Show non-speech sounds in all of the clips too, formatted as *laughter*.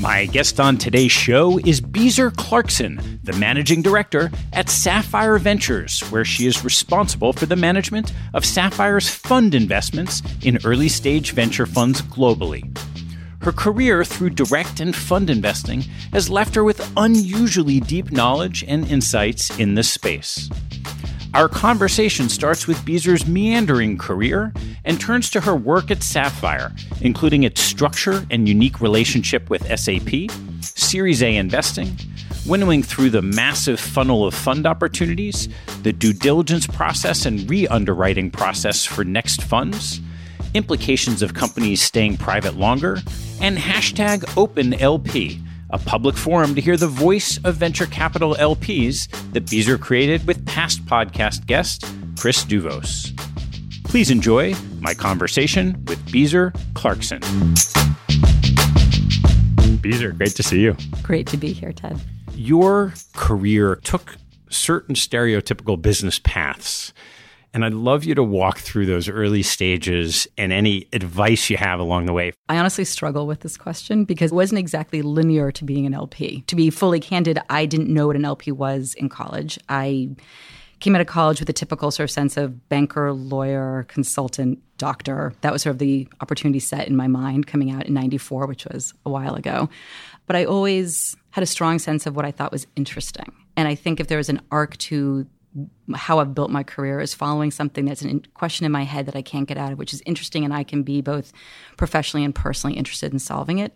My guest on today's show is Beezer Clarkson, the managing director at Sapphire Ventures, where she is responsible for the management of Sapphire's fund investments in early stage venture funds globally. Her career through direct and fund investing has left her with unusually deep knowledge and insights in this space. Our conversation starts with Beezer's meandering career and turns to her work at Sapphire, including its structure and unique relationship with SAP, Series A investing, winnowing through the massive funnel of fund opportunities, the due diligence process and re underwriting process for next funds, implications of companies staying private longer, and hashtag OpenLP a public forum to hear the voice of venture capital LPs that Beezer created with past podcast guest Chris Douvos. Please enjoy my conversation with Beezer Clarkson. Beezer, great to see you. Great to be here, Ted. Your career took certain stereotypical business paths and I'd love you to walk through those early stages and any advice you have along the way. I honestly struggle with this question because it wasn't exactly linear to being an LP. To be fully candid, I didn't know what an LP was in college. I came out of college with a typical sort of sense of banker, lawyer, consultant, doctor. That was sort of the opportunity set in my mind coming out in 94, which was a while ago. But I always had a strong sense of what I thought was interesting. And I think if there was an arc to how I've built my career is following something that's a question in my head that I can't get out of, which is interesting, and I can be both professionally and personally interested in solving it.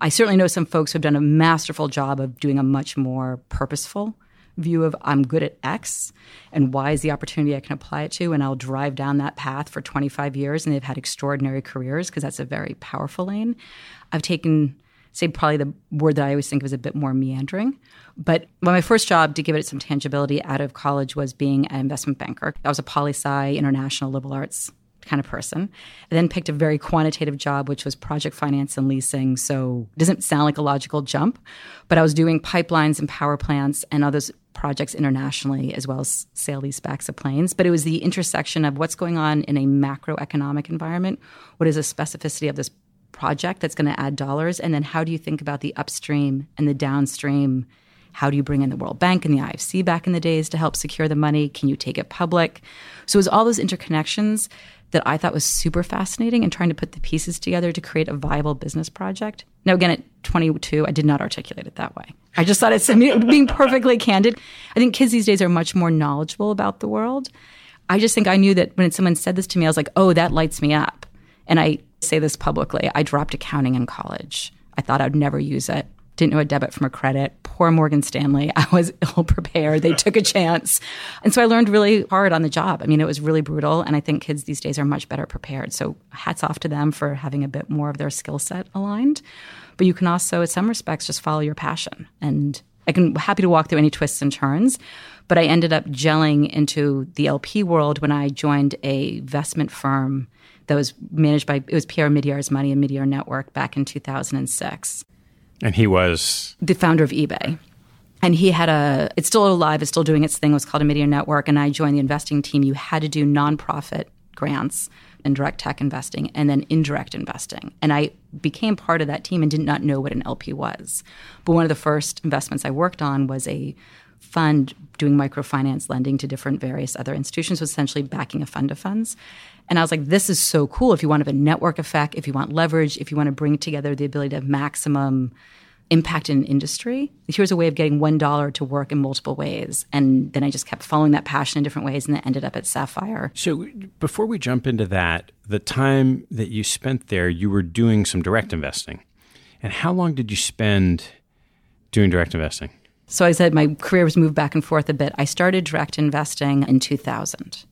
I certainly know some folks who have done a masterful job of doing a much more purposeful view of I'm good at X and Y is the opportunity I can apply it to, and I'll drive down that path for 25 years, and they've had extraordinary careers because that's a very powerful lane. I've taken say probably the word that I always think of as a bit more meandering. But my first job to give it some tangibility out of college was being an investment banker. I was a poli sci international liberal arts kind of person. I then picked a very quantitative job, which was project finance and leasing. So it doesn't sound like a logical jump, but I was doing pipelines and power plants and other projects internationally, as well as sale leasebacks of planes. But it was the intersection of what's going on in a macroeconomic environment, what is the specificity of this project that's going to add dollars, and then how do you think about the upstream and the downstream how do you bring in the World Bank and the IFC back in the days to help secure the money? Can you take it public? So it was all those interconnections that I thought was super fascinating and trying to put the pieces together to create a viable business project. Now, again, at 22, I did not articulate it that way. I just thought it's being perfectly candid. I think kids these days are much more knowledgeable about the world. I just think I knew that when someone said this to me, I was like, oh, that lights me up. And I say this publicly. I dropped accounting in college. I thought I'd never use it didn't know a debit from a credit. Poor Morgan Stanley. *laughs* I was ill prepared. They took a chance. And so I learned really hard on the job. I mean, it was really brutal. And I think kids these days are much better prepared. So hats off to them for having a bit more of their skill set aligned. But you can also, in some respects, just follow your passion. And I can happy to walk through any twists and turns. But I ended up gelling into the LP world when I joined a investment firm that was managed by it was Pierre Omidyar's Money and Omidyar Network back in 2006. And he was the founder of eBay. And he had a, it's still alive, it's still doing its thing. It was called Omidyar Network. And I joined the investing team. You had to do nonprofit grants and direct tech investing and then indirect investing. And I became part of that team and did not know what an LP was. But one of the first investments I worked on was a fund doing microfinance lending to different various other institutions, was essentially backing a fund of funds. And I was like, this is so cool. If you want to have a network effect, if you want leverage, if you want to bring together the ability to have maximum impact in industry, here's a way of getting one dollar to work in multiple ways. And then I just kept following that passion in different ways and it ended up at Sapphire. So before we jump into that, the time that you spent there, you were doing some direct investing. And how long did you spend doing direct investing? So I said my career was moved back and forth a bit. I started direct investing in 2000.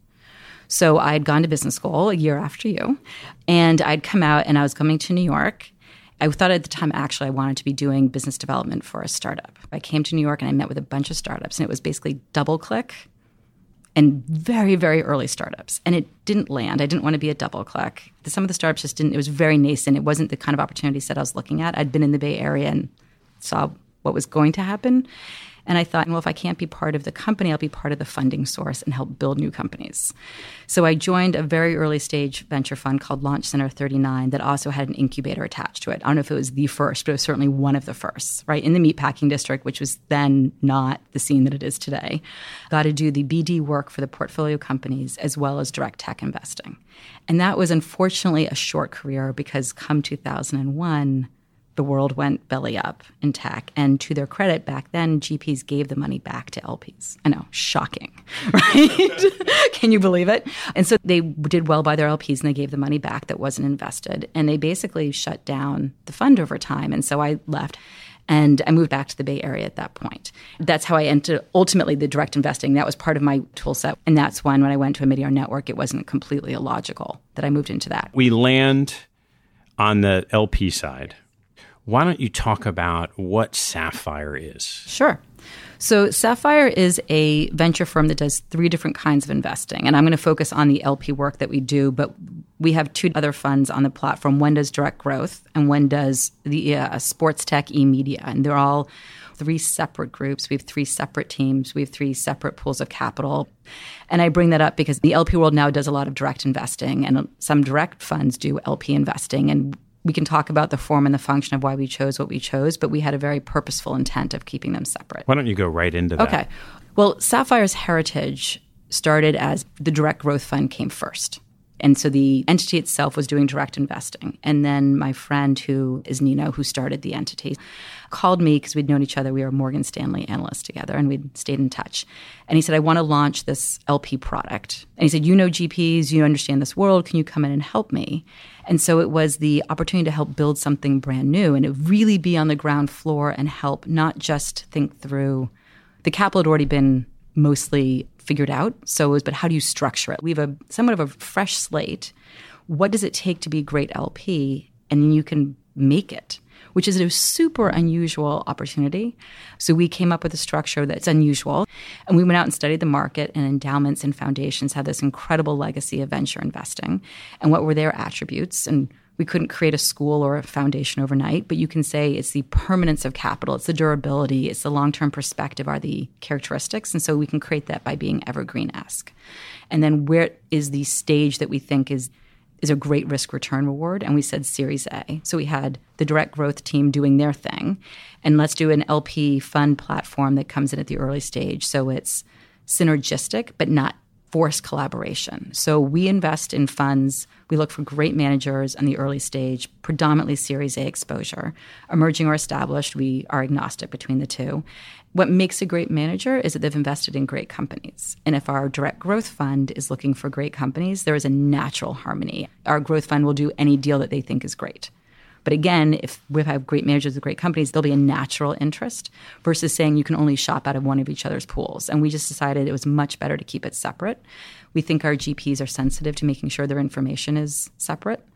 So I'd gone to business school a year after you, and I'd come out and I was coming to New York. I thought at the time, actually, I wanted to be doing business development for a startup. I came to New York and I met with a bunch of startups, and it was basically DoubleClick and very, very early startups. And it didn't land. I didn't want to be a DoubleClick. Some of the startups just didn't, it was very nascent. It wasn't the kind of opportunity set I was looking at. I'd been in the Bay Area and saw what was going to happen. And I thought, well, if I can't be part of the company, I'll be part of the funding source and help build new companies. So I joined a very early stage venture fund called Launch Center 39 that also had an incubator attached to it. I don't know if it was the first, but it was certainly one of the first, right? In the meatpacking district, which was then not the scene that it is today. Got to do the BD work for the portfolio companies as well as direct tech investing. And that was unfortunately a short career because come 2001, the world went belly up in tech. And to their credit, back then, GPs gave the money back to LPs. I know, shocking, *laughs* right? Can you believe it? And so they did well by their LPs and they gave the money back that wasn't invested. And they basically shut down the fund over time. And so I left. And I moved back to the Bay Area at that point. That's how I entered ultimately the direct investing. That was part of my tool set. And that's when, when I went to Omidyar network, it wasn't completely illogical that I moved into that. We land on the LP side why don't you talk about what Sapphire is? Sure. So, Sapphire is a venture firm that does three different kinds of investing. And I'm going to focus on the LP work that we do, but we have two other funds on the platform. One does direct growth, and one does the uh, sports tech e media. And they're all three separate groups. We have three separate teams. We have three separate pools of capital. And I bring that up because the LP world now does a lot of direct investing, and some direct funds do LP investing. And we can talk about the form and the function of why we chose what we chose, but we had a very purposeful intent of keeping them separate. Why don't you go right into that? Okay. Well, Sapphire's heritage started as the direct growth fund came first. And so the entity itself was doing direct investing. And then my friend, who is Nino, who started the entity, called me because we'd known each other. We were Morgan Stanley analysts together and we'd stayed in touch. And he said, I want to launch this LP product. And he said, You know GPs, you understand this world. Can you come in and help me? And so it was the opportunity to help build something brand new and to really be on the ground floor and help not just think through the capital had already been mostly figured out. So it was, but how do you structure it? We have a somewhat of a fresh slate. What does it take to be a great LP? And you can make it, which is a super unusual opportunity. So we came up with a structure that's unusual. And we went out and studied the market, and endowments and foundations have this incredible legacy of venture investing. And what were their attributes? And we couldn't create a school or a foundation overnight, but you can say it's the permanence of capital, it's the durability, it's the long term perspective are the characteristics. And so we can create that by being evergreen esque. And then where is the stage that we think is is a great risk return reward? And we said Series A. So we had the direct growth team doing their thing. And let's do an LP fund platform that comes in at the early stage. So it's synergistic, but not forced collaboration. So we invest in funds. We look for great managers in the early stage, predominantly Series A exposure. Emerging or established, we are agnostic between the two. What makes a great manager is that they've invested in great companies. And if our direct growth fund is looking for great companies, there is a natural harmony. Our growth fund will do any deal that they think is great. But again, if we have great managers with great companies, there'll be a natural interest versus saying you can only shop out of one of each other's pools. And we just decided it was much better to keep it separate. We think our GPs are sensitive to making sure their information is separate.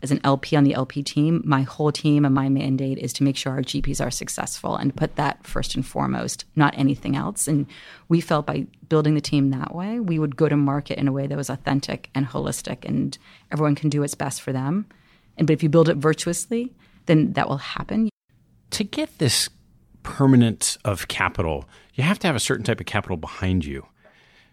As an LP on the LP team, my whole team and my mandate is to make sure our GPs are successful and put that first and foremost, not anything else. And we felt by building the team that way, we would go to market in a way that was authentic and holistic, and everyone can do what's best for them and but if you build it virtuously, then that will happen. To get this permanence of capital, you have to have a certain type of capital behind you.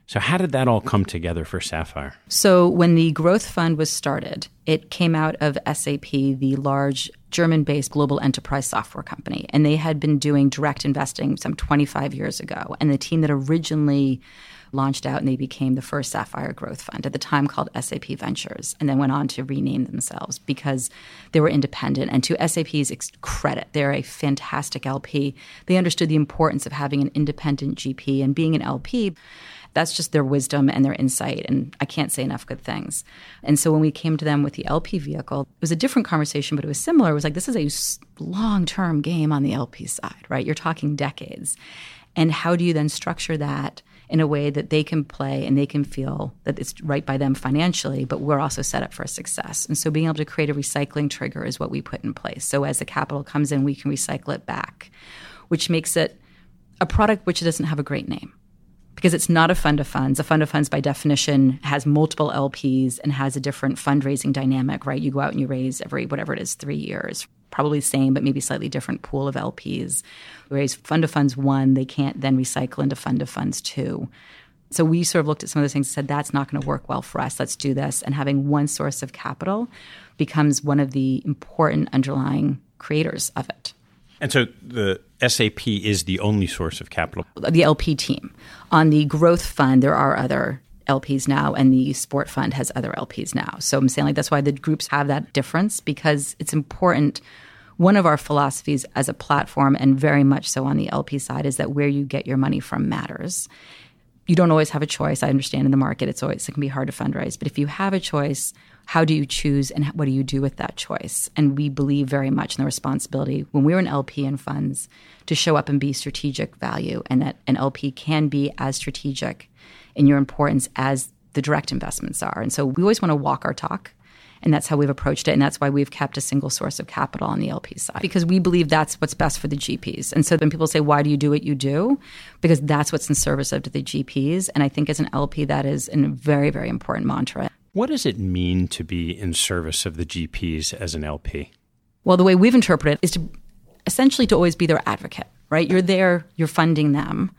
So, how did that all come together for Sapphire? So, when the growth fund was started, it came out of SAP, the large German based global enterprise software company. And they had been doing direct investing some 25 years ago. And the team that originally launched out and they became the first Sapphire Growth Fund, at the time called SAP Ventures, and then went on to rename themselves because they were independent. And to SAP's credit, they're a fantastic LP. They understood the importance of having an independent GP and being an LP that's just their wisdom and their insight. And I can't say enough good things. And so when we came to them with the LP vehicle, it was a different conversation, but it was similar. It was like, this is a long term game on the LP side, right? You're talking decades. And how do you then structure that in a way that they can play and they can feel that it's right by them financially, but we're also set up for success. And so being able to create a recycling trigger is what we put in place. So as the capital comes in, we can recycle it back, which makes it a product which doesn't have a great name because it's not a fund of funds. A fund of funds, by definition, has multiple LPs and has a different fundraising dynamic, right? You go out and you raise every, whatever it is, three years probably same, but maybe slightly different pool of LPs. Whereas fund of funds one, they can't then recycle into fund of funds two. So we sort of looked at some of those things and said, that's not going to work well for us. Let's do this. And having one source of capital becomes one of the important underlying creators of it. And so the SAP is the only source of capital? The LP team. On the growth fund, there are other LPs now, and the sport fund has other LPs now. So I'm saying like that's why the groups have that difference because it's important. One of our philosophies as a platform, and very much so on the LP side, is that where you get your money from matters. You don't always have a choice. I understand in the market, it's always it can be hard to fundraise, but if you have a choice, how do you choose and what do you do with that choice? And we believe very much in the responsibility when we're an LP in funds to show up and be strategic value, and that an LP can be as strategic in your importance as the direct investments are. And so we always want to walk our talk. And that's how we've approached it. And that's why we've kept a single source of capital on the LP side, because we believe that's what's best for the GPs. And so when people say, why do you do what you do? Because that's what's in service of the GPs. And I think as an LP, that is a very, very important mantra. What does it mean to be in service of the GPs as an LP? Well, the way we've interpreted it is to essentially to always be their advocate, right? You're there, you're funding them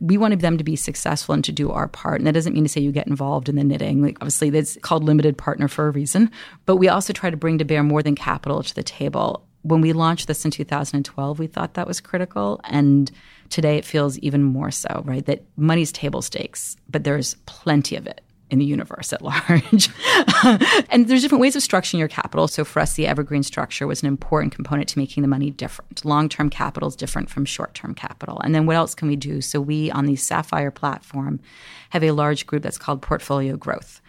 we wanted them to be successful and to do our part. And that doesn't mean to say you get involved in the knitting. Like obviously, that's called limited partner for a reason. But we also try to bring to bear more than capital to the table. When we launched this in 2012, we thought that was critical. And today it feels even more so, right? That money's table stakes, but there's plenty of it in the universe at *laughs* large. *laughs* and there's different ways of structuring your capital. So for us, the evergreen structure was an important component to making the money different. Long term capital is different from short term capital. And then what else can we do? So we, on the Sapphire platform, have a large group that's called Portfolio Growth.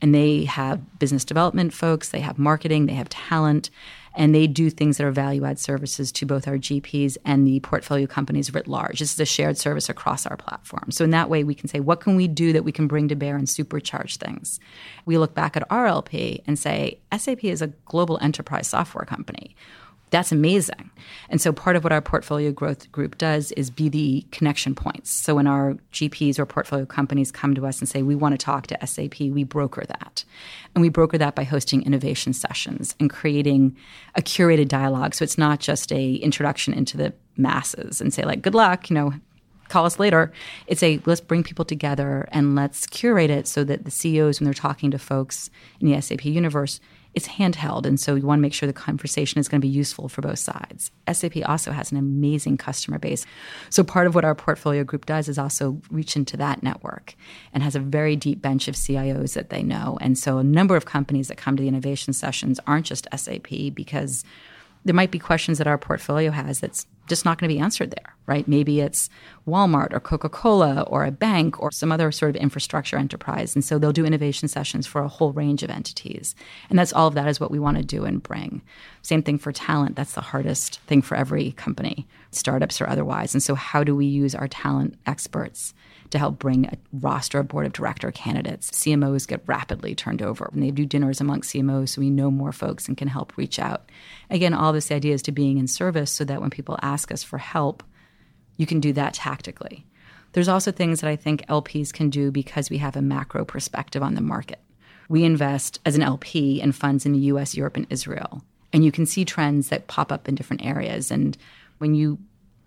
And they have business development folks, they have marketing, they have talent and they do things that are value add services to both our GPs and the portfolio companies writ large. This is a shared service across our platform. So in that way, we can say, what can we do that we can bring to bear and supercharge things? We look back at RLP and say, SAP is a global enterprise software company that's amazing. And so part of what our portfolio growth group does is be the connection points. So when our GPs or portfolio companies come to us and say, we want to talk to SAP, we broker that. And we broker that by hosting innovation sessions and creating a curated dialogue. So it's not just a introduction into the masses and say like, good luck, you know, call us later. It's a let's bring people together and let's curate it so that the CEOs, when they're talking to folks in the SAP universe, it's handheld. And so you want to make sure the conversation is going to be useful for both sides. SAP also has an amazing customer base. So part of what our portfolio group does is also reach into that network and has a very deep bench of CIOs that they know. And so a number of companies that come to the innovation sessions aren't just SAP because there might be questions that our portfolio has that's just not going to be answered there, right? Maybe it's Walmart or Coca Cola or a bank or some other sort of infrastructure enterprise. And so they'll do innovation sessions for a whole range of entities. And that's all of that is what we want to do and bring. Same thing for talent. That's the hardest thing for every company, startups or otherwise. And so, how do we use our talent experts? To help bring a roster of board of director candidates. CMOs get rapidly turned over. And they do dinners amongst CMOs so we know more folks and can help reach out. Again, all this idea is to being in service so that when people ask us for help, you can do that tactically. There's also things that I think LPs can do because we have a macro perspective on the market. We invest as an LP in funds in the US, Europe, and Israel. And you can see trends that pop up in different areas. And when you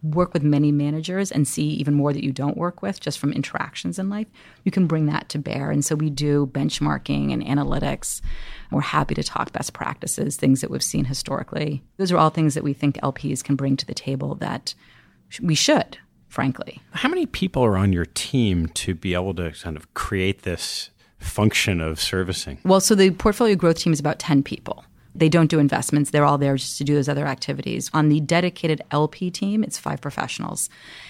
work with many managers and see even more that you don't work with just from interactions in life, you can bring that to bear. And so we do benchmarking and analytics. We're happy to talk best practices, things that we've seen historically. Those are all things that we think LPs can bring to the table that we should, frankly. How many people are on your team to be able to kind of create this function of servicing? Well, so the portfolio growth team is about 10 people. They don't do investments. They're all there just to do those other activities. On the dedicated LP team, it's five professionals,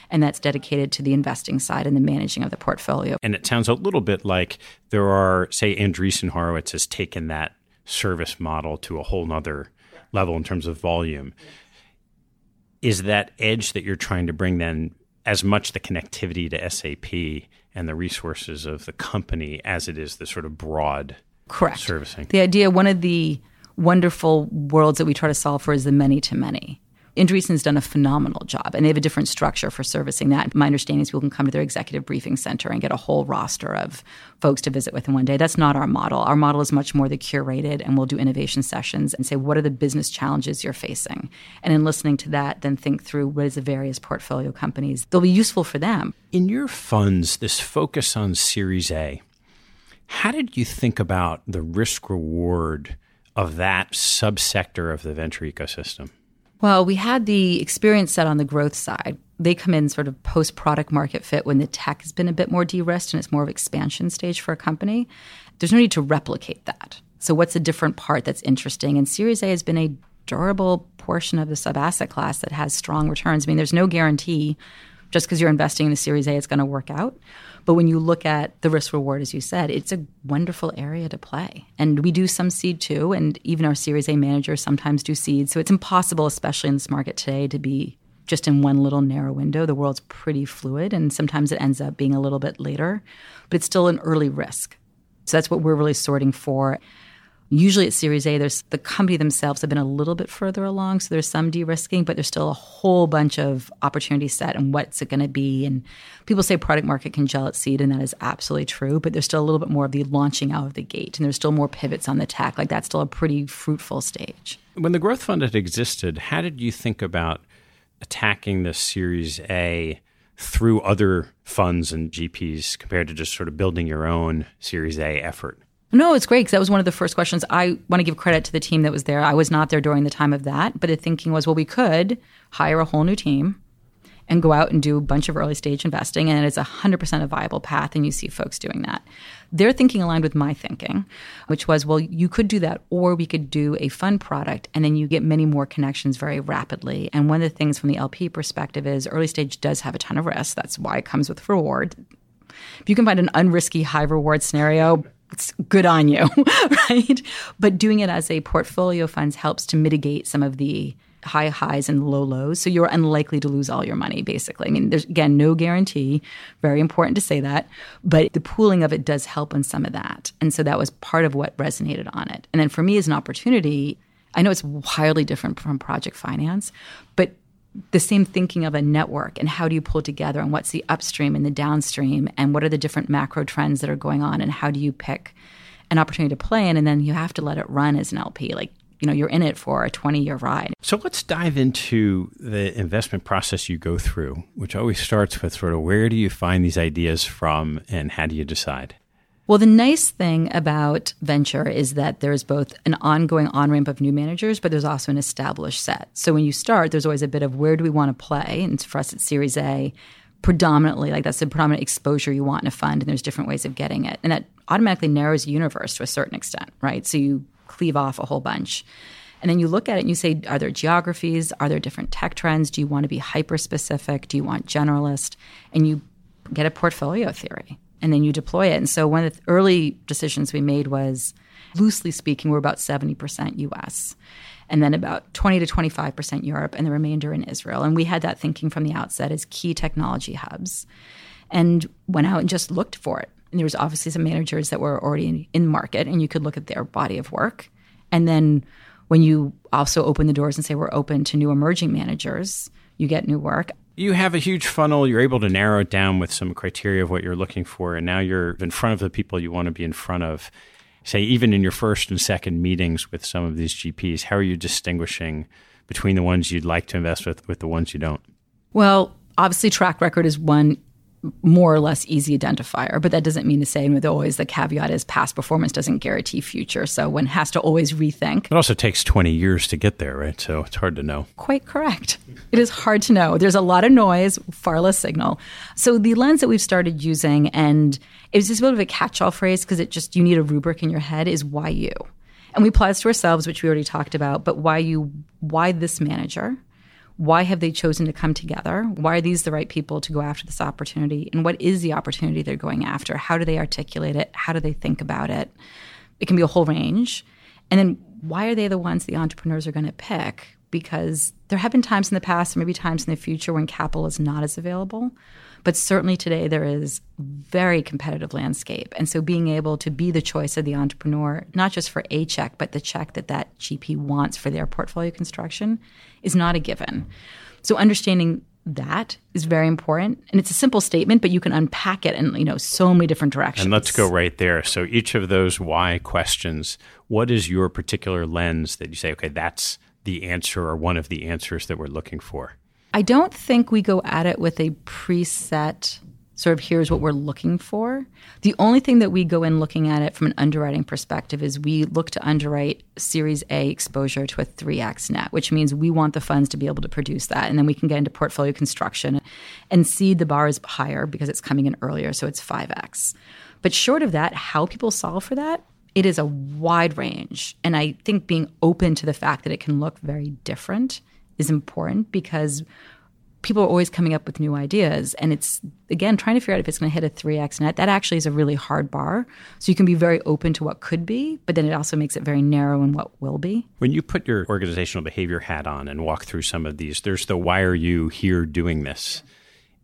and that's dedicated to the investing side and the managing of the portfolio. And it sounds a little bit like there are, say, Andreessen Horowitz has taken that service model to a whole nother level in terms of volume. Is that edge that you're trying to bring then as much the connectivity to SAP and the resources of the company as it is the sort of broad Correct. servicing? The idea, one of the wonderful worlds that we try to solve for is the many to many. Andreessen's done a phenomenal job, and they have a different structure for servicing that. My understanding is people can come to their executive briefing center and get a whole roster of folks to visit with in one day. That's not our model. Our model is much more the curated, and we'll do innovation sessions and say, what are the business challenges you're facing? And in listening to that, then think through what is the various portfolio companies. They'll be useful for them. In your funds, this focus on Series A, how did you think about the risk reward? Of that subsector of the venture ecosystem? Well, we had the experience set on the growth side. They come in sort of post product market fit when the tech has been a bit more de risked and it's more of expansion stage for a company. There's no need to replicate that. So, what's a different part that's interesting? And Series A has been a durable portion of the sub asset class that has strong returns. I mean, there's no guarantee just because you're investing in a Series A, it's going to work out. But when you look at the risk reward, as you said, it's a wonderful area to play. And we do some seed too, and even our Series A managers sometimes do seed. So it's impossible, especially in this market today, to be just in one little narrow window. The world's pretty fluid, and sometimes it ends up being a little bit later, but it's still an early risk. So that's what we're really sorting for. Usually at Series A, there's the company themselves have been a little bit further along, so there's some de-risking, but there's still a whole bunch of opportunity set and what's it going to be. And people say product market can gel at seed, and that is absolutely true. But there's still a little bit more of the launching out of the gate, and there's still more pivots on the tech. Like that's still a pretty fruitful stage. When the growth fund had existed, how did you think about attacking the Series A? Through other funds and GPs compared to just sort of building your own Series A effort? No, it's great because that was one of the first questions. I want to give credit to the team that was there. I was not there during the time of that, but the thinking was, well, we could hire a whole new team and go out and do a bunch of early stage investing. And it's 100% a viable path. And you see folks doing that. Their thinking aligned with my thinking, which was, well, you could do that, or we could do a fund product, and then you get many more connections very rapidly. And one of the things from the LP perspective is early stage does have a ton of risk. That's why it comes with reward. If you can find an unrisky high reward scenario, it's good on you, *laughs* right? But doing it as a portfolio funds helps to mitigate some of the high highs and low lows. So you're unlikely to lose all your money, basically. I mean, there's again no guarantee. Very important to say that. But the pooling of it does help on some of that. And so that was part of what resonated on it. And then for me as an opportunity, I know it's wildly different from project finance, but the same thinking of a network and how do you pull together and what's the upstream and the downstream and what are the different macro trends that are going on and how do you pick an opportunity to play in and then you have to let it run as an LP like you know you're in it for a 20 year ride. So let's dive into the investment process you go through which always starts with sort of where do you find these ideas from and how do you decide well, the nice thing about venture is that there's both an ongoing on ramp of new managers, but there's also an established set. So when you start, there's always a bit of where do we want to play? And for us at Series A, predominantly, like that's the predominant exposure you want in a fund, and there's different ways of getting it. And that automatically narrows the universe to a certain extent, right? So you cleave off a whole bunch. And then you look at it and you say, are there geographies? Are there different tech trends? Do you want to be hyper specific? Do you want generalist? And you get a portfolio theory and then you deploy it. And so one of the early decisions we made was, loosely speaking, we're about 70% US and then about 20 to 25% Europe and the remainder in Israel. And we had that thinking from the outset as key technology hubs and went out and just looked for it. And there was obviously some managers that were already in, in market and you could look at their body of work. And then when you also open the doors and say we're open to new emerging managers, you get new work you have a huge funnel. You're able to narrow it down with some criteria of what you're looking for. And now you're in front of the people you want to be in front of. Say, even in your first and second meetings with some of these GPs, how are you distinguishing between the ones you'd like to invest with with the ones you don't? Well, obviously, track record is one more or less easy identifier, but that doesn't mean to say with always the caveat is past performance doesn't guarantee future. So one has to always rethink. It also takes 20 years to get there, right? So it's hard to know. Quite correct. It is hard to know. There's a lot of noise, far less signal. So the lens that we've started using, and it was just a bit of a catch-all phrase because it just you need a rubric in your head is why you. And we apply this to ourselves, which we already talked about, but why you why this manager? Why have they chosen to come together? Why are these the right people to go after this opportunity? And what is the opportunity they're going after? How do they articulate it? How do they think about it? It can be a whole range. And then why are they the ones the entrepreneurs are going to pick? Because there have been times in the past, maybe times in the future, when capital is not as available. But certainly today, there is very competitive landscape. And so being able to be the choice of the entrepreneur, not just for a check, but the check that that GP wants for their portfolio construction is not a given. So understanding that is very important. And it's a simple statement but you can unpack it in you know so many different directions. And let's go right there. So each of those why questions what is your particular lens that you say okay that's the answer or one of the answers that we're looking for? I don't think we go at it with a preset sort of here's what we're looking for. The only thing that we go in looking at it from an underwriting perspective is we look to underwrite Series A exposure to a 3x net, which means we want the funds to be able to produce that. And then we can get into portfolio construction and see the bar is higher because it's coming in earlier, so it's 5x. But short of that, how people solve for that, it is a wide range. And I think being open to the fact that it can look very different is important because people are always coming up with new ideas and it's again trying to figure out if it's going to hit a 3x net that actually is a really hard bar. So you can be very open to what could be but then it also makes it very narrow in what will be. When you put your organizational behavior hat on and walk through some of these there's the why are you here doing this?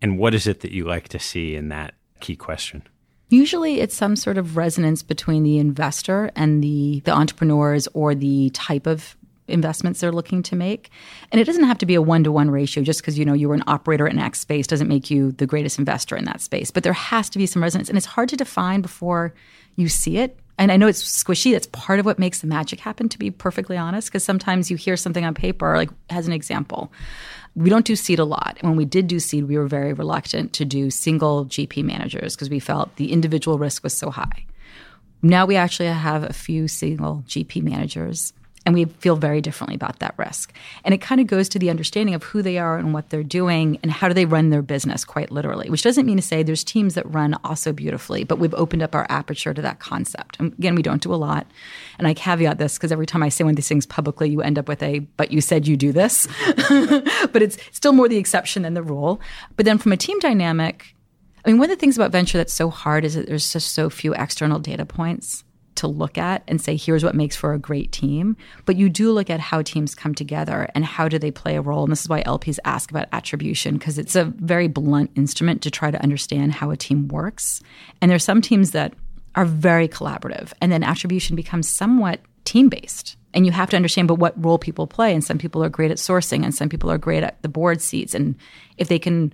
And what is it that you like to see in that key question? Usually it's some sort of resonance between the investor and the, the entrepreneurs or the type of investments they're looking to make. And it doesn't have to be a one to one ratio just because you know you were an operator in X space doesn't make you the greatest investor in that space. But there has to be some resonance. And it's hard to define before you see it. And I know it's squishy. That's part of what makes the magic happen, to be perfectly honest, because sometimes you hear something on paper, like as an example. We don't do seed a lot. And when we did do seed, we were very reluctant to do single GP managers because we felt the individual risk was so high. Now we actually have a few single GP managers And we feel very differently about that risk. And it kind of goes to the understanding of who they are and what they're doing and how do they run their business, quite literally, which doesn't mean to say there's teams that run also beautifully, but we've opened up our aperture to that concept. And again, we don't do a lot. And I caveat this because every time I say one of these things publicly, you end up with a, but you said you do this. *laughs* but it's still more the exception than the rule. But then from a team dynamic, I mean, one of the things about venture that's so hard is that there's just so few external data points to look at and say, here's what makes for a great team. But you do look at how teams come together and how do they play a role. And this is why LPs ask about attribution, because it's a very blunt instrument to try to understand how a team works. And there's some teams that are very collaborative, and then attribution becomes somewhat team based. And you have to understand, but what role people play. And some people are great at sourcing, and some people are great at the board seats. And if they can,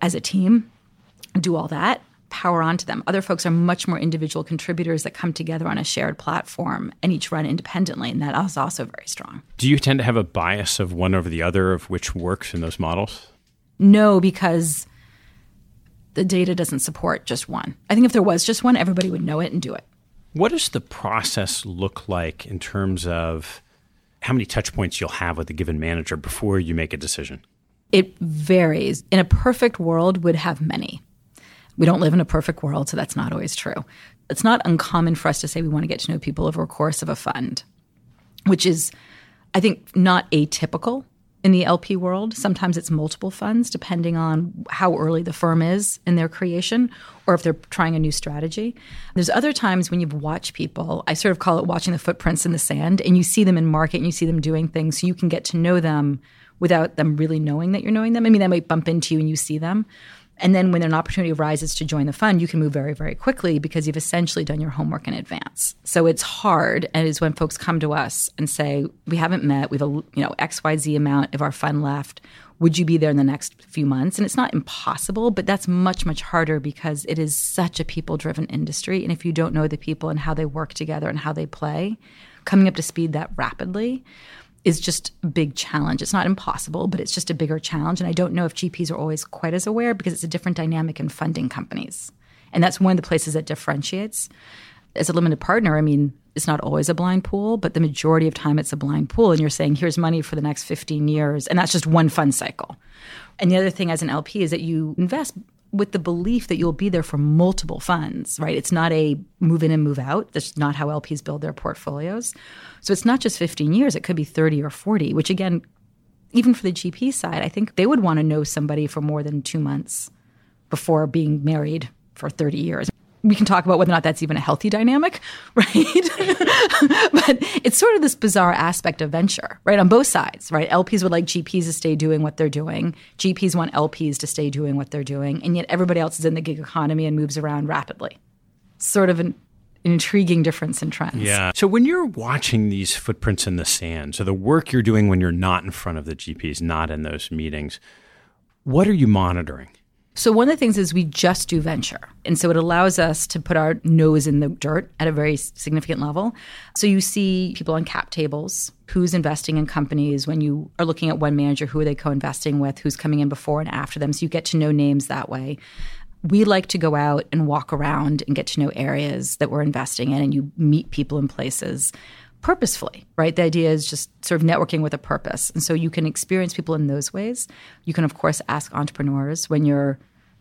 as a team, do all that, power onto them. Other folks are much more individual contributors that come together on a shared platform and each run independently, and that is also very strong. Do you tend to have a bias of one over the other of which works in those models? No, because the data doesn't support just one. I think if there was just one, everybody would know it and do it. What does the process look like in terms of how many touch points you'll have with a given manager before you make a decision? It varies. In a perfect world, would have many. We don't live in a perfect world, so that's not always true. It's not uncommon for us to say we want to get to know people over a course of a fund, which is, I think, not atypical in the LP world. Sometimes it's multiple funds, depending on how early the firm is in their creation or if they're trying a new strategy. There's other times when you've watched people, I sort of call it watching the footprints in the sand, and you see them in market and you see them doing things so you can get to know them without them really knowing that you're knowing them. I mean, they might bump into you and you see them. And then when an opportunity arises to join the fund, you can move very, very quickly because you've essentially done your homework in advance. So it's hard. And it's when folks come to us and say, we haven't met, we have a you know XYZ amount of our fund left. Would you be there in the next few months? And it's not impossible, but that's much, much harder because it is such a people driven industry. And if you don't know the people and how they work together and how they play, coming up to speed that rapidly is just a big challenge. It's not impossible, but it's just a bigger challenge. And I don't know if GPs are always quite as aware because it's a different dynamic in funding companies. And that's one of the places that differentiates. As a limited partner, I mean, it's not always a blind pool, but the majority of time it's a blind pool. And you're saying, here's money for the next 15 years. And that's just one fund cycle. And the other thing as an LP is that you invest with the belief that you'll be there for multiple funds, right? It's not a move in and move out. That's not how LPs build their portfolios. So it's not just 15 years, it could be 30 or 40, which again, even for the GP side, I think they would want to know somebody for more than two months before being married for 30 years we can talk about whether or not that's even a healthy dynamic, *laughs* right? *laughs* but it's sort of this bizarre aspect of venture, right? On both sides, right? LPs would like GPs to stay doing what they're doing. GPs want LPs to stay doing what they're doing. And yet everybody else is in the gig economy and moves around rapidly. Sort of an, intriguing difference in trends. Yeah. So when you're watching these footprints in the sand, so the work you're doing when you're not in front of the GPs, not in those meetings, what are you monitoring? So, one of the things is we just do venture. And so it allows us to put our nose in the dirt at a very significant level. So, you see people on cap tables, who's investing in companies. When you are looking at one manager, who are they co investing with, who's coming in before and after them. So, you get to know names that way. We like to go out and walk around and get to know areas that we're investing in, and you meet people in places purposefully, right? The idea is just sort of networking with a purpose. And so you can experience people in those ways. You can, of course, ask entrepreneurs when you're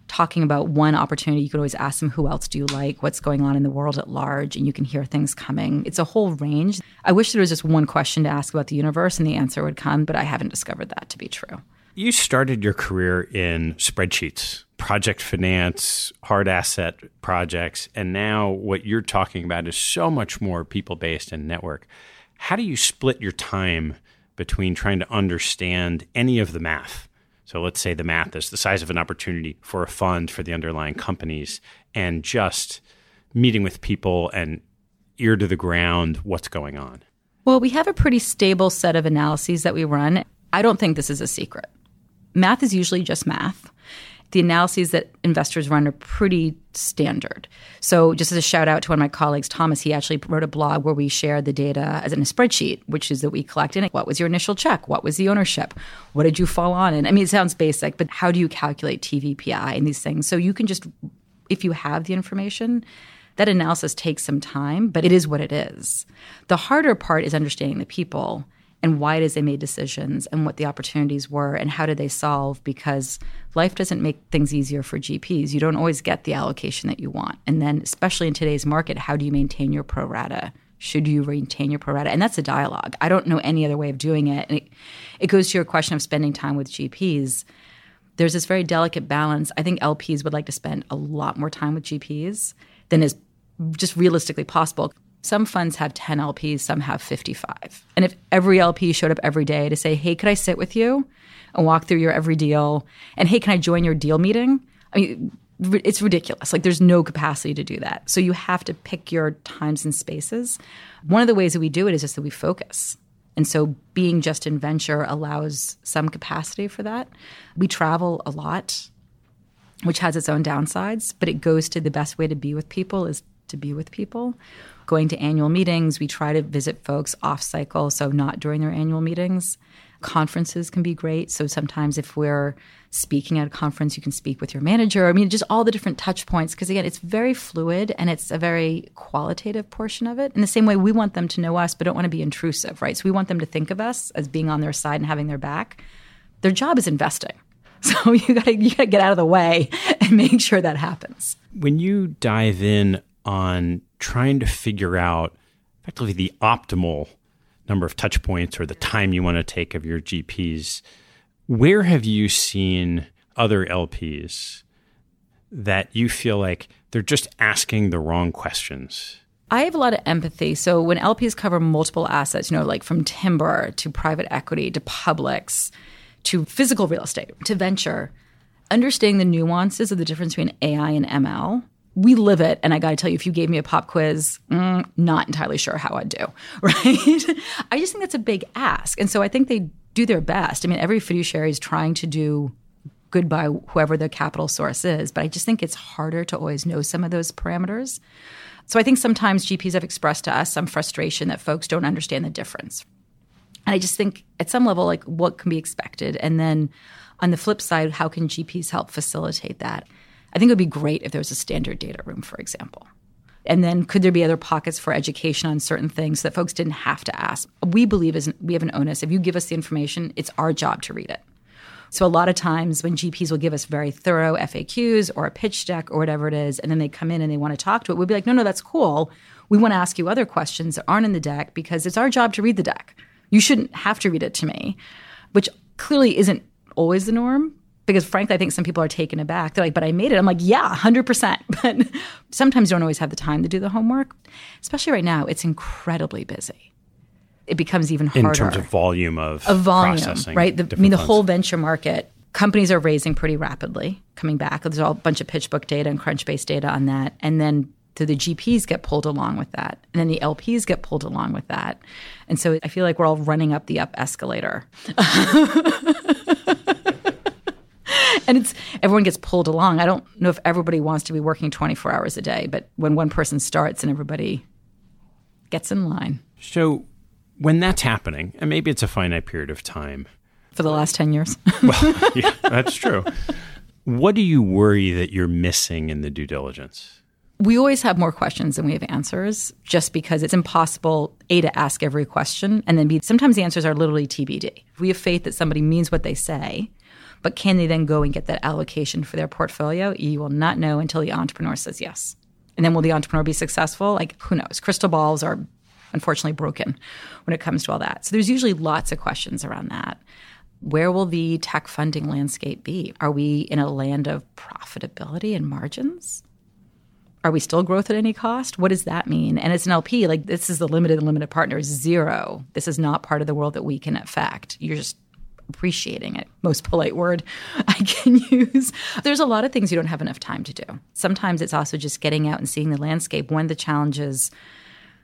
talking about one opportunity, you can always ask them, who else do you like? What's going on in the world at large? And you can hear things coming. It's a whole range. I wish there was just one question to ask about the universe and the answer would come, but I haven't discovered that to be true. You started your career in spreadsheets, project finance, hard asset projects, and now what you're talking about is so much more people based and network. How do you split your time between trying to understand any of the math? So let's say the math is the size of an opportunity for a fund for the underlying companies and just meeting with people and ear to the ground what's going on. Well, we have a pretty stable set of analyses that we run. I don't think this is a secret math is usually just math. The analyses that investors run are pretty standard. So, just as a shout out to one of my colleagues, Thomas, he actually wrote a blog where we shared the data as in a spreadsheet, which is that we collect in. What was your initial check? What was the ownership? What did you fall on? And I mean, it sounds basic, but how do you calculate TVPI and these things? So, you can just, if you have the information, That analysis takes some time, but it is what it is. The harder part is understanding the people and why it is they made decisions and what the opportunities were and how did they solve because life doesn't make things easier for GPs. You don't always get the allocation that you want. And then especially in today's market, how do you maintain your pro rata? Should you maintain your pro rata? And that's a dialogue. I don't know any other way of doing it. And it, it goes to your question of spending time with GPs. There's this very delicate balance. I think LPs would like to spend a lot more time with GPs than is just realistically possible. Some funds have 10 LPs, some have 55. And if every LP showed up every day to say, hey, could I sit with you and walk through your every deal? And hey, can I join your deal meeting? I mean, it's ridiculous. Like there's no capacity to do that. So you have to pick your times and spaces. One of the ways that we do it is just that we focus. And so being just in venture allows some capacity for that. We travel a lot, which has its own downsides, but it goes to the best way to be with people is to be with people going to annual meetings. We try to visit folks off cycle, so not during their annual meetings. Conferences can be great. So sometimes if we're speaking at a conference, you can speak with your manager. I mean, just all the different touch points. Because again, it's very fluid and it's a very qualitative portion of it. In the same way, we want them to know us, but don't want to be intrusive, right? So we want them to think of us as being on their side and having their back. Their job is investing. *laughs* So you got to you got to get out of the way and make sure that happens. When you dive in on trying to figure out effectively the optimal number of touch points or the time you want to take of your GPs. Where have you seen other LPs that you feel like they're just asking the wrong questions? I have a lot of empathy. So when LPs cover multiple assets, you know, like from timber to private equity to publics to physical real estate to venture, understanding the nuances of the difference between AI and ML we live it. And I got to tell you, if you gave me a pop quiz, mm, not entirely sure how I'd do, *laughs* right? I just think that's a big ask. And so I think they do their best. I mean, every fiduciary is trying to do good by whoever the capital source is, but I just think it's harder to always know some of those parameters. So I think sometimes GPs have expressed to us some frustration that folks don't understand the difference. And I just think at some level, like what can be expected? And then on the flip side, how can GPs help facilitate that? I think it would be great if there was a standard data room, for example. And then could there be other pockets for education on certain things that folks didn't have to ask? We believe is we have an onus. If you give us the information, it's our job to read it. So a lot of times when GPs will give us very thorough FAQs or a pitch deck or whatever it is, and then they come in and they want to talk to it, we'll be like, no, no, that's cool. We want to ask you other questions that aren't in the deck because it's our job to read the deck. You shouldn't have to read it to me, which clearly isn't always the norm, because frankly, I think some people are taken aback. They're like, but I made it. I'm like, yeah, 100%. *laughs* But sometimes you don't always have the time to do the homework, especially right now. It's incredibly busy. It becomes even harder. In terms of volume of, of volume, right? The, I mean, the funds. whole venture market, companies are raising pretty rapidly coming back. There's all a bunch of PitchBook data and Crunchbase data on that. And then so the GPs get pulled along with that. And then the LPs get pulled along with that. And so I feel like we're all running up the up escalator. *laughs* *laughs* and it's everyone gets pulled along. I don't know if everybody wants to be working 24 hours a day, but when one person starts and everybody gets in line. So when that's happening, and maybe it's a finite period of time. For the last 10 years. *laughs* well, yeah, that's true. What do you worry that you're missing in the due diligence? We always have more questions than we have answers just because it's impossible, A, to ask every question, and then B, sometimes the answers are literally TBD. We have faith that somebody means what they say, but can they then go and get that allocation for their portfolio? You will not know until the entrepreneur says yes. And then will the entrepreneur be successful? Like, who knows? Crystal balls are unfortunately broken when it comes to all that. So there's usually lots of questions around that. Where will the tech funding landscape be? Are we in a land of profitability and margins? Are we still growth at any cost? What does that mean? And it's an LP, like this is the limited and limited partners, zero. This is not part of the world that we can affect. You're just appreciating it, most polite word *laughs* I can use. There's a lot of things you don't have enough time to do. Sometimes it's also just getting out and seeing the landscape. One of the challenges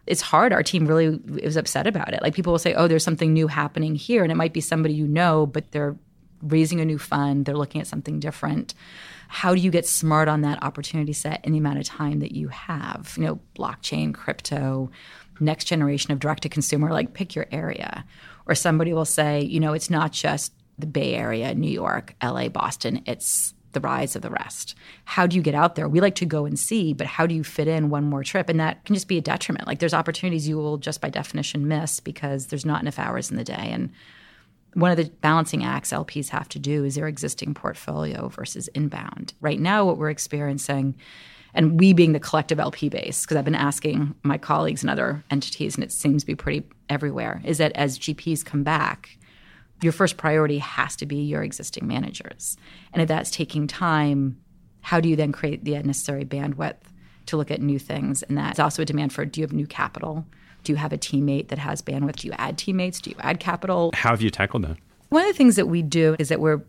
it's hard. Our team really is upset about it. Like people will say, "Oh, there's something new happening here," and it might be somebody you know, but they're raising a new fund. They're looking at something different. How do you get smart on that opportunity set in the amount of time that you have? You know, blockchain, crypto, next generation of direct to consumer. Like pick your area or somebody will say, you know, it's not just the Bay Area, New York, LA, Boston, it's the rise of the rest. How do you get out there? We like to go and see, but how do you fit in one more trip? And that can just be a detriment. Like there's opportunities you will just by definition miss because there's not enough hours in the day. And one of the balancing acts LPs have to do is their existing portfolio versus inbound. Right now, what we're experiencing, and we being the collective LP base, because I've been asking my colleagues and other entities, and it seems to be pretty everywhere, is that as GPs come back, your first priority has to be your existing managers. And if that's taking time, how do you then create the necessary bandwidth to look at new things? And that's also a demand for do you have new capital? Do you have a teammate that has bandwidth? Do you add teammates? Do you add capital? How have you tackled that? One of the things that we do is that we're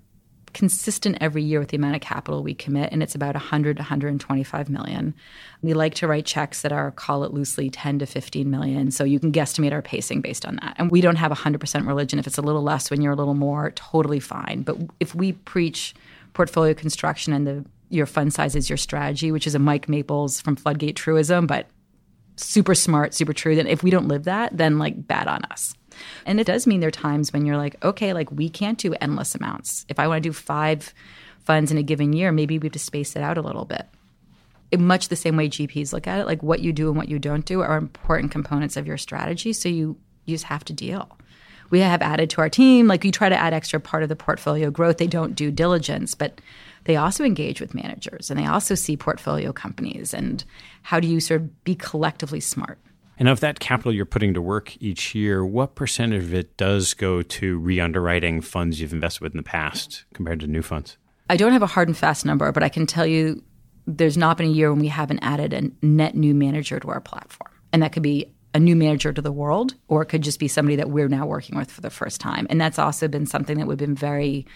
consistent every year with the amount of capital we commit and it's about 100 to 125 million. We like to write checks that are call it loosely 10 to 15 million. So you can guesstimate our pacing based on that. And we don't have 100% religion. If it's a little less when you're a little more totally fine. But if we preach portfolio construction and the your fund size is your strategy which is a mike maples from floodgate truism but super smart super true then if we don't live that then like bad on us and it does mean there are times when you're like, okay, like we can't do endless amounts. If I want to do five funds in a given year, maybe we have to space it out a little bit. In much the same way GPs look at it, like what you do and what you don't do are important components of your strategy. So you, you just have to deal. We have added to our team, like you try to add extra part of the portfolio growth. They don't do diligence, but they also engage with managers and they also see portfolio companies. And how do you sort of be collectively smart? And of that capital you're putting to work each year, what percentage of it does go to re underwriting funds you've invested with in the past compared to new funds? I don't have a hard and fast number, but I can tell you there's not been a year when we haven't added a net new manager to our platform. And that could be a new manager to the world, or it could just be somebody that we're now working with for the first time. And that's also been something that we've been very,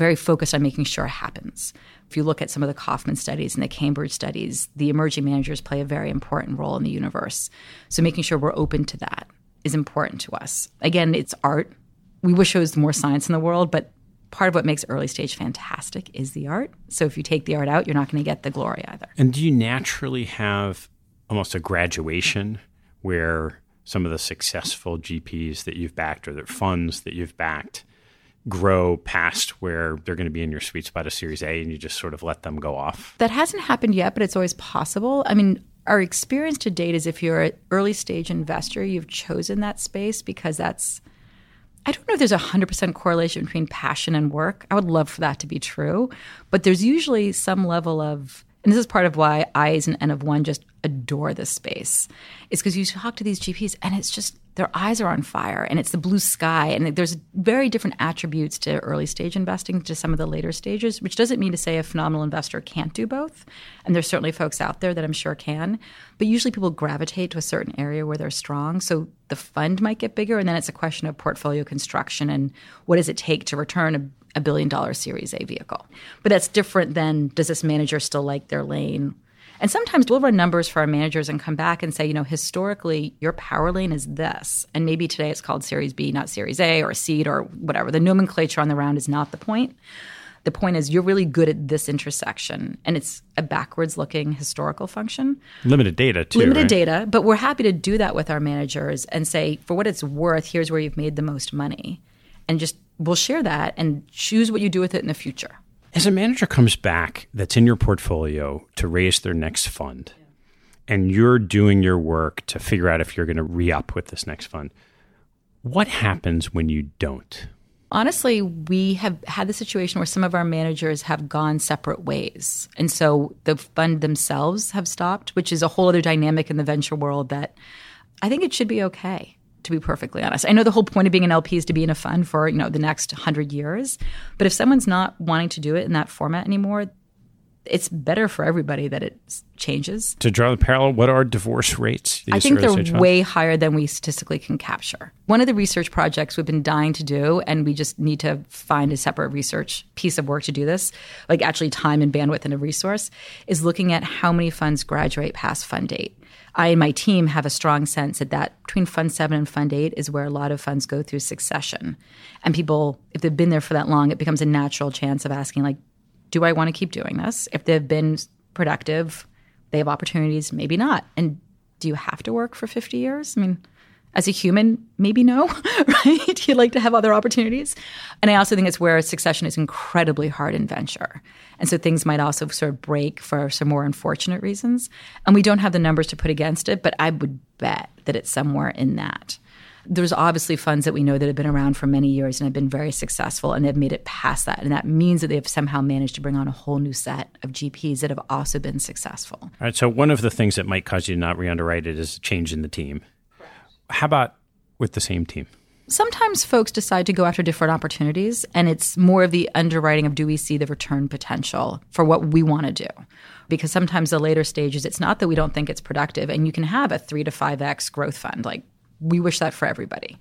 very focused on making sure it happens. If you look at some of the Kauffman studies and the Cambridge studies, the emerging managers play a very important role in the universe. So making sure we're open to that is important to us. Again, it's art. We wish there was more science in the world, but part of what makes early stage fantastic is the art. So if you take the art out, you're not going to get the glory either. And do you naturally have almost a graduation where some of the successful GPs that you've backed or the funds that you've backed grow past where they're going to be in your sweet spot of Series A and you just sort of let them go off? That hasn't happened yet, but it's always possible. I mean, our experience to date is if you're an early stage investor, you've chosen that space because that's. I don't know if there's a 100% correlation between passion and work. I would love for that to be true. But there's usually some level of and this is part of why I, as an N of one, just adore this space. Is because you talk to these GPs and it's just their eyes are on fire and it's the blue sky. And there's very different attributes to early stage investing to some of the later stages, which doesn't mean to say a phenomenal investor can't do both. And there's certainly folks out there that I'm sure can. But usually people gravitate to a certain area where they're strong. So the fund might get bigger. And then it's a question of portfolio construction and what does it take to return a a billion dollar Series A vehicle. But that's different than does this manager still like their lane? And sometimes we'll run numbers for our managers and come back and say, you know, historically, your power lane is this. And maybe today it's called Series B, not Series A or seed or whatever. The nomenclature on the round is not the point. The point is you're really good at this intersection. And it's a backwards looking historical function. Limited data, too. Limited right? data. But we're happy to do that with our managers and say, for what it's worth, here's where you've made the most money. And just we'll share that and choose what you do with it in the future. As a manager comes back that's in your portfolio to raise their next fund, and you're doing your work to figure out if you're going to re up with this next fund, what happens when you don't? Honestly, we have had the situation where some of our managers have gone separate ways. And so the fund themselves have stopped, which is a whole other dynamic in the venture world that I think it should be okay to be perfectly honest. I know the whole point of being an LP is to be in a fund for, you know, the next 100 years, but if someone's not wanting to do it in that format anymore, it's better for everybody that it changes. To draw the parallel, what are divorce rates? I think they're way higher than we statistically can capture. One of the research projects we've been dying to do, and we just need to find a separate research piece of work to do this, like actually time and bandwidth and a resource, is looking at how many funds graduate past fund eight. I and my team have a strong sense that that between Fund Seven and Fund Eight is where a lot of funds go through succession, and people, if they've been there for that long, it becomes a natural chance of asking, like, do I want to keep doing this? If they've been productive, they have opportunities, maybe not. And do you have to work for fifty years? I mean, As a human, maybe no, *laughs* right? You'd like to have other opportunities. And I also think it's where succession is incredibly hard in venture. And so things might also sort of break for some more unfortunate reasons. And we don't have the numbers to put against it, but I would bet that it's somewhere in that. There's obviously funds that we know that have been around for many years and have been very successful and they've made it past that. And that means that they've somehow managed to bring on a whole new set of GPs that have also been successful. All right. So, one of the things that might cause you to not re underwrite it is a change in the team. How about with the same team? Sometimes folks decide to go after different opportunities, and it's more of the underwriting of do we see the return potential for what we want to do? Because sometimes the later stages, it's not that we don't think it's productive, and you can have a three to five X growth fund. Like, we wish that for everybody.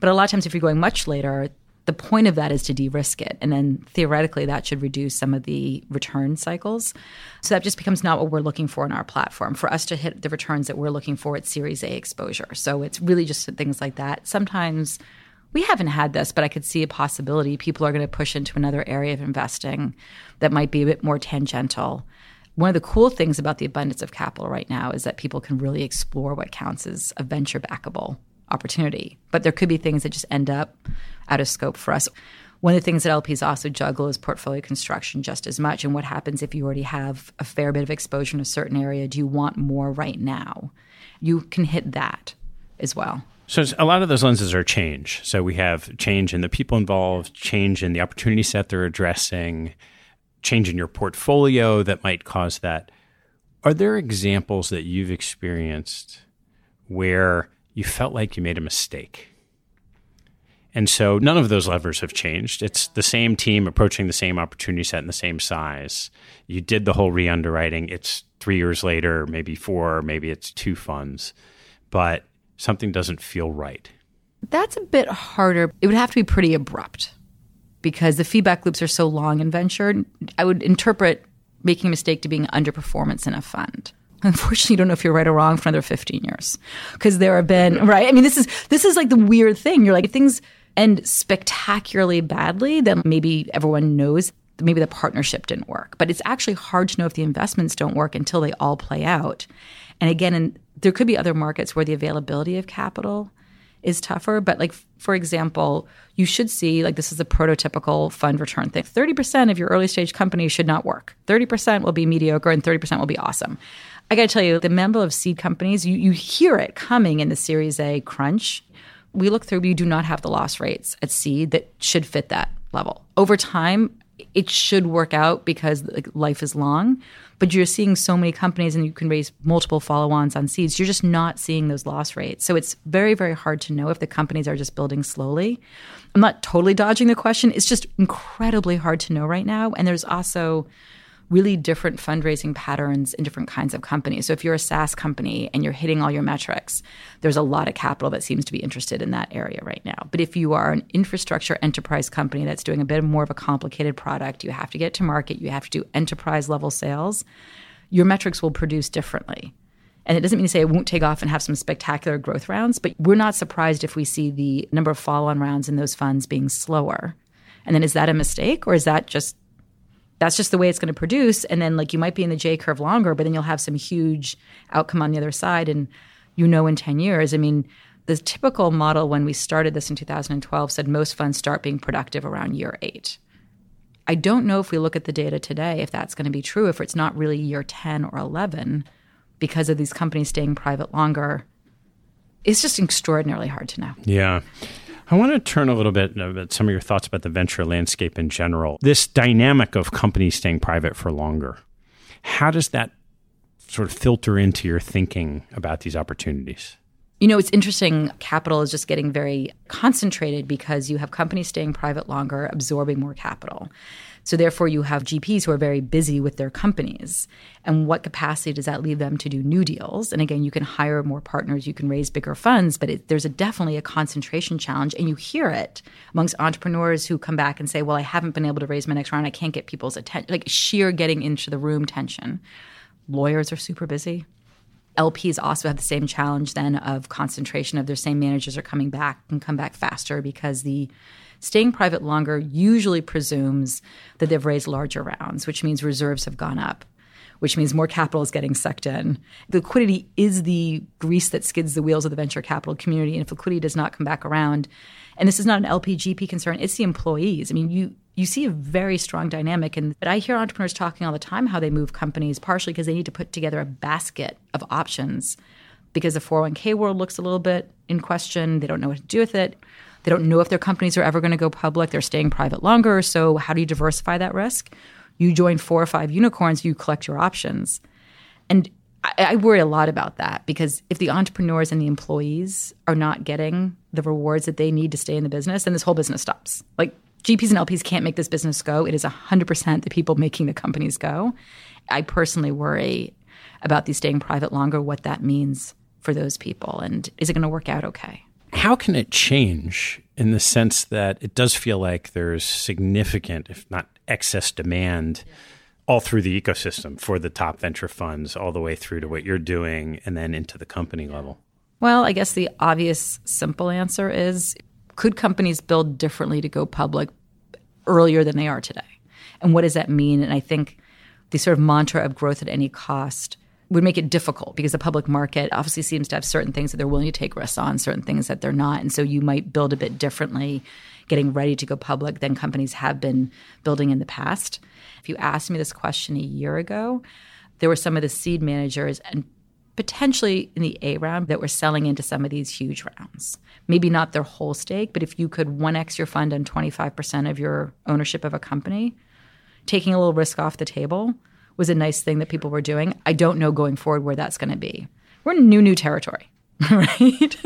But a lot of times, if you're going much later, the point of that is to de-risk it. And then theoretically that should reduce some of the return cycles. So that just becomes not what we're looking for in our platform. For us to hit the returns that we're looking for at series a exposure. So it's really just things like that. Sometimes we haven't had this but i could see a possibility people are going to push into another area of investing that might be a bit more tangential. One of the cool things about the abundance of capital right now is that people can really explore what counts as a venture backable opportunity. But there could be things that just end up out of scope for us. One of the things that LPs also juggle is portfolio construction just as much. And what happens if you already have a fair bit of exposure in a certain area? Do you want more right now? You can hit that as well. So a lot of those lenses are change. So we have change in the people involved, change in the opportunity set they're addressing, change in your portfolio that might cause that. Are there examples that you've experienced where you felt like you made a mistake? And so none of those levers have changed. It's the same team approaching the same opportunity set in the same size. You did the whole re underwriting. It's three years later, maybe four, maybe it's two funds, but something doesn't feel right. That's a bit harder. It would have to be pretty abrupt because the feedback loops are so long in venture. I would interpret making a mistake to being underperformance in a fund. Unfortunately, you don't know if you're right or wrong for another 15 years because there have been, right? I mean, this is, this is like the weird thing. You're like, if things, end spectacularly badly, then maybe everyone knows maybe the partnership didn't work. But it's actually hard to know if the investments don't work until they all play out. And again, and there could be other markets where the availability of capital is tougher. But like for example, you should see like this is a prototypical fund return thing. Thirty percent of your early stage companies should not work. Thirty percent will be mediocre, and thirty percent will be awesome. I got to tell you, the member of seed companies, you you hear it coming in the Series A crunch we look through, we do not have the loss rates at seed that should fit that level. Over time, it should work out because like, life is long, but you're seeing so many companies and you can raise multiple follow ons on seeds. You're just not seeing those loss rates. So it's very, very hard to know if the companies are just building slowly. I'm not totally dodging the question. It's just incredibly hard to know right now. And there's also really different fundraising patterns in different kinds of companies. So if you're a SaaS company and you're hitting all your metrics, there's a lot of capital that seems to be interested in that area right now. But if you are an infrastructure enterprise company that's doing a bit more of a complicated product, you have to get to market, you have to do enterprise level sales, your metrics will produce differently. And it doesn't mean to say it won't take off and have some spectacular growth rounds, but we're not surprised if we see the number of follow on rounds in those funds being slower. And then is that a mistake or is that just that's just the way it's going to produce. And then like you might be in the J curve longer, but then you'll have some huge outcome on the other side. And you know, in 10 years, I mean, the typical model when we started this in 2012 said most funds start being productive around year eight. I don't know if we look at the data today if that's going to be true, if it's not really year 10 or 11 because of these companies staying private longer. It's just extraordinarily hard to know. Yeah. I want to turn a little bit uh, about some of your thoughts about the venture landscape in general. This dynamic of companies staying private for longer. How does that sort of filter into your thinking about these opportunities? You know, it's interesting. Capital is just getting very concentrated because you have companies staying private longer, absorbing more capital. So therefore, you have GPs who are very busy with their companies. And what capacity does that leave them to do new deals? And again, you can hire more partners, you can raise bigger funds, but it, there's a, definitely a concentration challenge. And you hear it amongst entrepreneurs who come back and say, "Well, I haven't been able to raise my next round. I can't get people's attention." Like sheer getting into the room tension. Lawyers are super busy. LPs also have the same challenge then of concentration of their same managers are coming back and come back faster because the Staying private longer usually presumes that they've raised larger rounds, which means reserves have gone up. which means more capital is getting sucked in. Liquidity is the grease that skids the wheels of the venture capital community. And if liquidity does not come back around, and this is not an LPGP concern, it's the employees. I mean, you you see a very strong dynamic. And but I hear entrepreneurs talking all the time how they move companies, partially because they need to put together a basket of options because the 401k world looks a little bit in question. They don't know what to do with it. They don't know if their companies are ever going to go public. They're staying private longer. So, how do you diversify that risk? You join four or five unicorns, you collect your options. And I, I worry a lot about that because if the entrepreneurs and the employees are not getting the rewards that they need to stay in the business, then this whole business stops. Like GPs and LPs can't make this business go. It is 100% the people making the companies go. I personally worry about these staying private longer, what that means for those people. And is it going to work out okay? How can it change in the sense that it does feel like there's significant, if not excess demand, all through the ecosystem for the top venture funds, all the way through to what you're doing and then into the company level? Well, I guess the obvious, simple answer is could companies build differently to go public earlier than they are today? And what does that mean? And I think the sort of mantra of growth at any cost would make it difficult because the public market obviously seems to have certain things that they're willing to take risks on, certain things that they're not. And so you might build a bit differently getting ready to go public than companies have been building in the past. If you asked me this question a year ago, there were some of the seed managers and potentially in the A round that were selling into some of these huge rounds. Maybe not their whole stake, but if you could 1x your fund on 25% of your ownership of a company, taking a little risk off the table – was a nice thing that people were doing. I don't know going forward where that's going to be. We're in new, new territory, *laughs* right?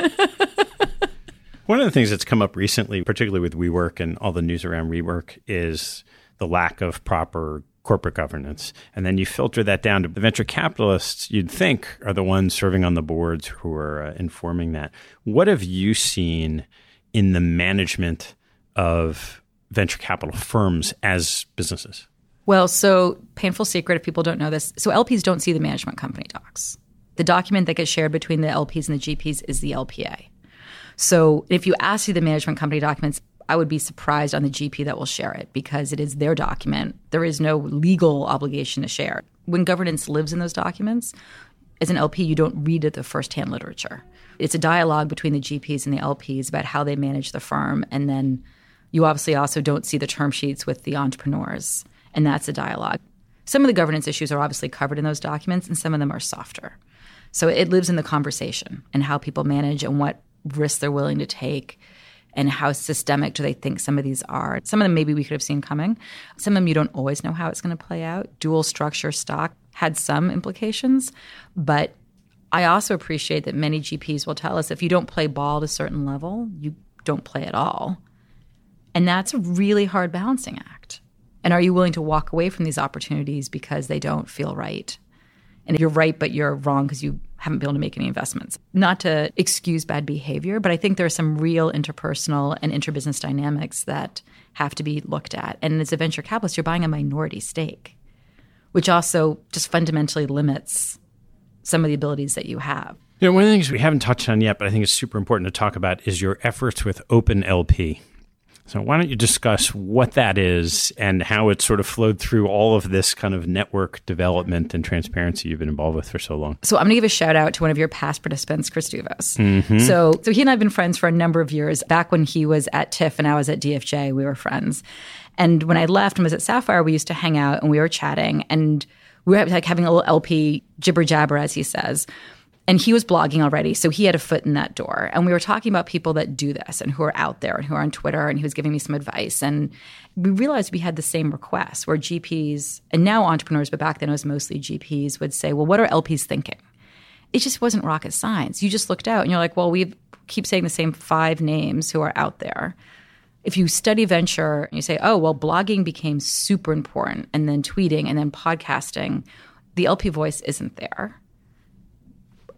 One of the things that's come up recently, particularly with WeWork and all the news around WeWork, is the lack of proper corporate governance. And then you filter that down to the venture capitalists, you'd think are the ones serving on the boards who are uh, informing that. What have you seen in the management of venture capital firms as businesses? Well, so painful secret if people don't know this. So LPs don't see the management company docs. The document that gets shared between the LPs and the GPs is the LPA. So if you ask you the management company documents, I would be surprised on the GP that will share it because it is their document. There is no legal obligation to share. When governance lives in those documents, as an LP, you don't read it the firsthand literature. It's a dialogue between the GPs and the LPs about how they manage the firm. And then you obviously also don't see the term sheets with the entrepreneurs and that's a dialogue. Some of the governance issues are obviously covered in those documents, and some of them are softer. So it lives in the conversation and how people manage and what risks they're willing to take and how systemic do they think some of these are. Some of them maybe we could have seen coming. Some of them you don't always know how it's going to play out. Dual structure stock had some implications, but I also appreciate that many GPs will tell us if you don't play ball at a certain level, you don't play at all. And that's a really hard balancing act. And are you willing to walk away from these opportunities because they don't feel right? And you're right, but you're wrong because you haven't been able to make any investments. Not to excuse bad behavior, but I think there are some real interpersonal and interbusiness dynamics that have to be looked at. And as a venture capitalist, you're buying a minority stake, which also just fundamentally limits some of the abilities that you have. You know, one of the things we haven't touched on yet, but I think it's super important to talk about is your efforts with Open LP. So, why don't you discuss what that is and how it sort of flowed through all of this kind of network development and transparency you've been involved with for so long? So, I'm going to give a shout out to one of your past participants, Chris Douvos. Mm-hmm. So, so he and I have been friends for a number of years. Back when he was at TIFF and I was at DFJ, we were friends. And when I left and was at Sapphire, we used to hang out and we were chatting and we were like having a little LP jibber jabber, as he says. And he was blogging already, so he had a foot in that door. And we were talking about people that do this and who are out there and who are on Twitter, and he was giving me some advice. And we realized we had the same requests where GPs, and now entrepreneurs, but back then it was mostly GPs, would say, Well, what are LPs thinking? It just wasn't rocket science. You just looked out and you're like, Well, we keep saying the same five names who are out there. If you study venture and you say, Oh, well, blogging became super important, and then tweeting and then podcasting, the LP voice isn't there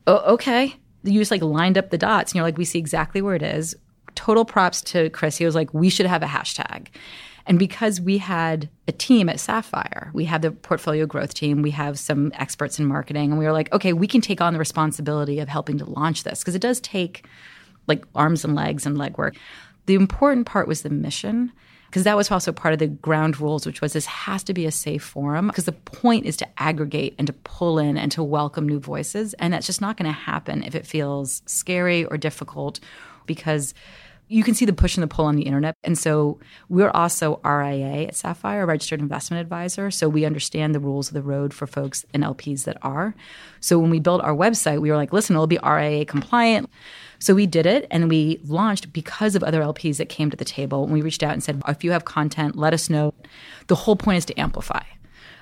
oh, okay. You just like lined up the dots and you're like, we see exactly where it is. Total props to Chris. He was like, we should have a hashtag. And because we had a team at Sapphire, we had the portfolio growth team, we have some experts in marketing, and we were like, okay, we can take on the responsibility of helping to launch this because it does take like arms and legs and legwork. The important part was the mission. Because that was also part of the ground rules, which was this has to be a safe forum because the point is to aggregate and to pull in and to welcome new voices. And that's just not going to happen if it feels scary or difficult because you can see the push and the pull on the internet. And so we're also RIA at Sapphire, registered investment advisor. So we understand the rules of the road for folks and LPs that are. So when we built our website, we were like, listen, it'll be RIA compliant. So we did it and we launched because of other LPs that came to the table. And we reached out and said, if you have content, let us know. The whole point is to amplify.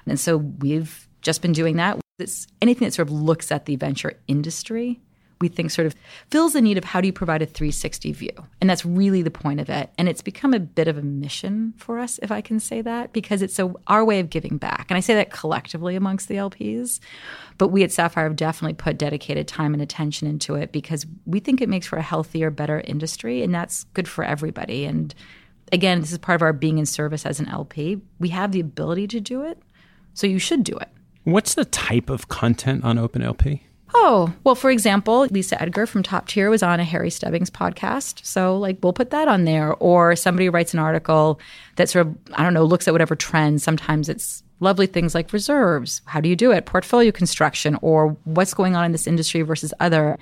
And so we've just been doing that. It's anything that sort of looks at the venture industry we think sort of fills the need of how do you provide a 360 view. And that's really the point of it. And it's become a bit of a mission for us, if I can say that, because it's a, our way of giving back. And I say that collectively amongst the LPs. But we at Sapphire have definitely put dedicated time and attention into it because we think it makes for a healthier, better industry. And that's good for everybody. And again, this is part of our being in service as an LP. We have the ability to do it. So you should do it. What's the type of content on OpenLP? Oh, well, for example, Lisa Edgar from Top Tier was on a Harry Stebbings podcast. So, like, we'll put that on there. Or somebody writes an article that sort of, I don't know, looks at whatever trends. Sometimes it's lovely things like reserves. How do you do it? Portfolio construction, or what's going on in this industry versus other.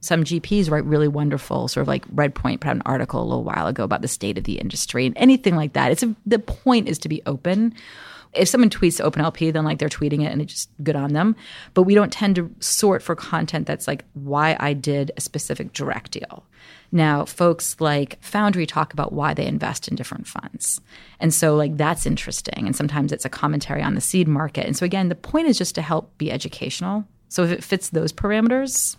Some GPs write really wonderful, sort of like Redpoint put out an article a little while ago about the state of the industry and anything like that. It's a, the point is to be open if someone tweets OpenLP, then like they're tweeting it and it's just good on them. But we don't tend to sort for content that's like why I did a specific direct deal. Now, folks like Foundry talk about why they invest in different funds. And so, like, that's interesting. And sometimes it's a commentary on the seed market. And so, again, the point is just to help be educational. So, if it fits those parameters,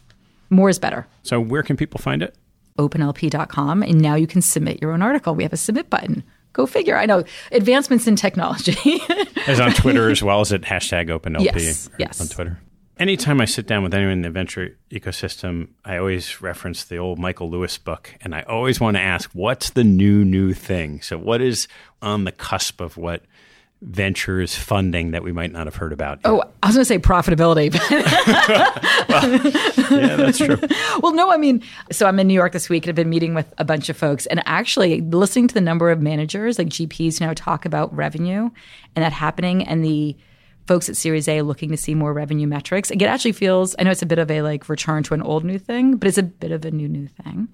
more is better. So, where can people find it? openlp.com. And now you can submit your own article. We have a submit button. Go figure. I know advancements in technology. *laughs* as on Twitter as well as at hashtag OpenLP yes, yes. on Twitter. Anytime I sit down with anyone in the venture ecosystem, I always reference the old Michael Lewis book, and I always want to ask, what's the new new thing? So, what is on the cusp of what ventures funding that we might not have heard about. Oh, yet. Oh, I was going to say profitability. well, *laughs* yeah, that's true. *laughs* well, no, I mean, so I'm in New York this week and I've been meeting with a bunch of folks and actually listening to the number of managers, like GPs, now talk about revenue and that happening and the folks at Series A looking to see more revenue metrics. It actually feels, I know it's a bit of a like return to an old new thing, but it's a bit of a new new thing.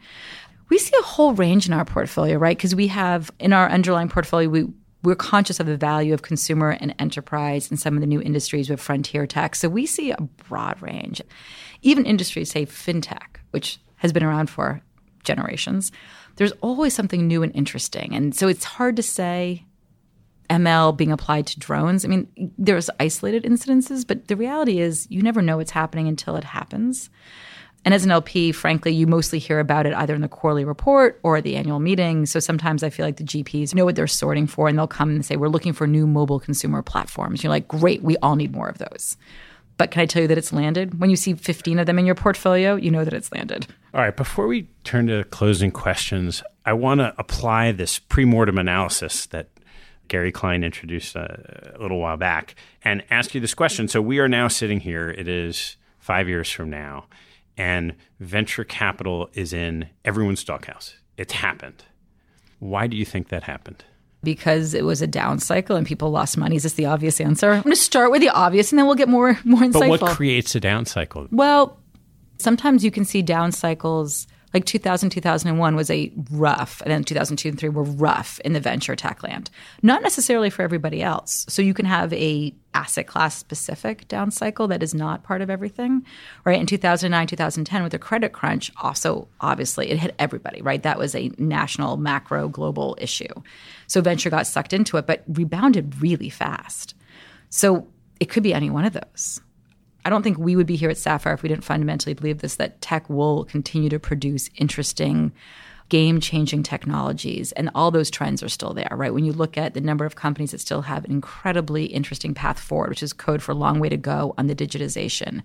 We see a whole range in our portfolio, right? Because we have in our underlying portfolio, we we're conscious of the value of consumer and enterprise and some of the new industries with frontier tech. So we see a broad range. Even industries, say fintech, which has been around for generations, there's always something new and interesting. And so it's hard to say ML being applied to drones. I mean, there's isolated incidences, but the reality is you never know what's happening until it happens. And as an LP, frankly, you mostly hear about it either in the quarterly report or the annual meeting. So sometimes I feel like the GPs know what they're sorting for and they'll come and say, We're looking for new mobile consumer platforms. You're like, Great, we all need more of those. But can I tell you that it's landed? When you see 15 of them in your portfolio, you know that it's landed. All right, before we turn to closing questions, I want to apply this pre-mortem analysis that Gary Klein introduced a, a little while back and ask you this question. So we are now sitting here, it is five years from now and venture capital is in everyone's doghouse. It's happened. Why do you think that happened? Because it was a down cycle and people lost money. Is this the obvious answer? I'm going to start with the obvious and then we'll get more more insightful. But what creates a down cycle? Well, sometimes you can see down cycles like 2000 2001 was a rough and then 2002 and 3 were rough in the venture tech land. Not necessarily for everybody else. So you can have a asset class specific down cycle that is not part of everything right? In 2009 2010 with the credit crunch also obviously it hit everybody right? That was a national macro global issue. So venture got sucked into it but rebounded really fast. So it could be any one of those I don't think we would be here at Sapphire if we didn't fundamentally believe this that tech will continue to produce interesting, game changing technologies. And all those trends are still there, right? When you look at the number of companies that still have an incredibly interesting path forward, which is code for a long way to go on the digitization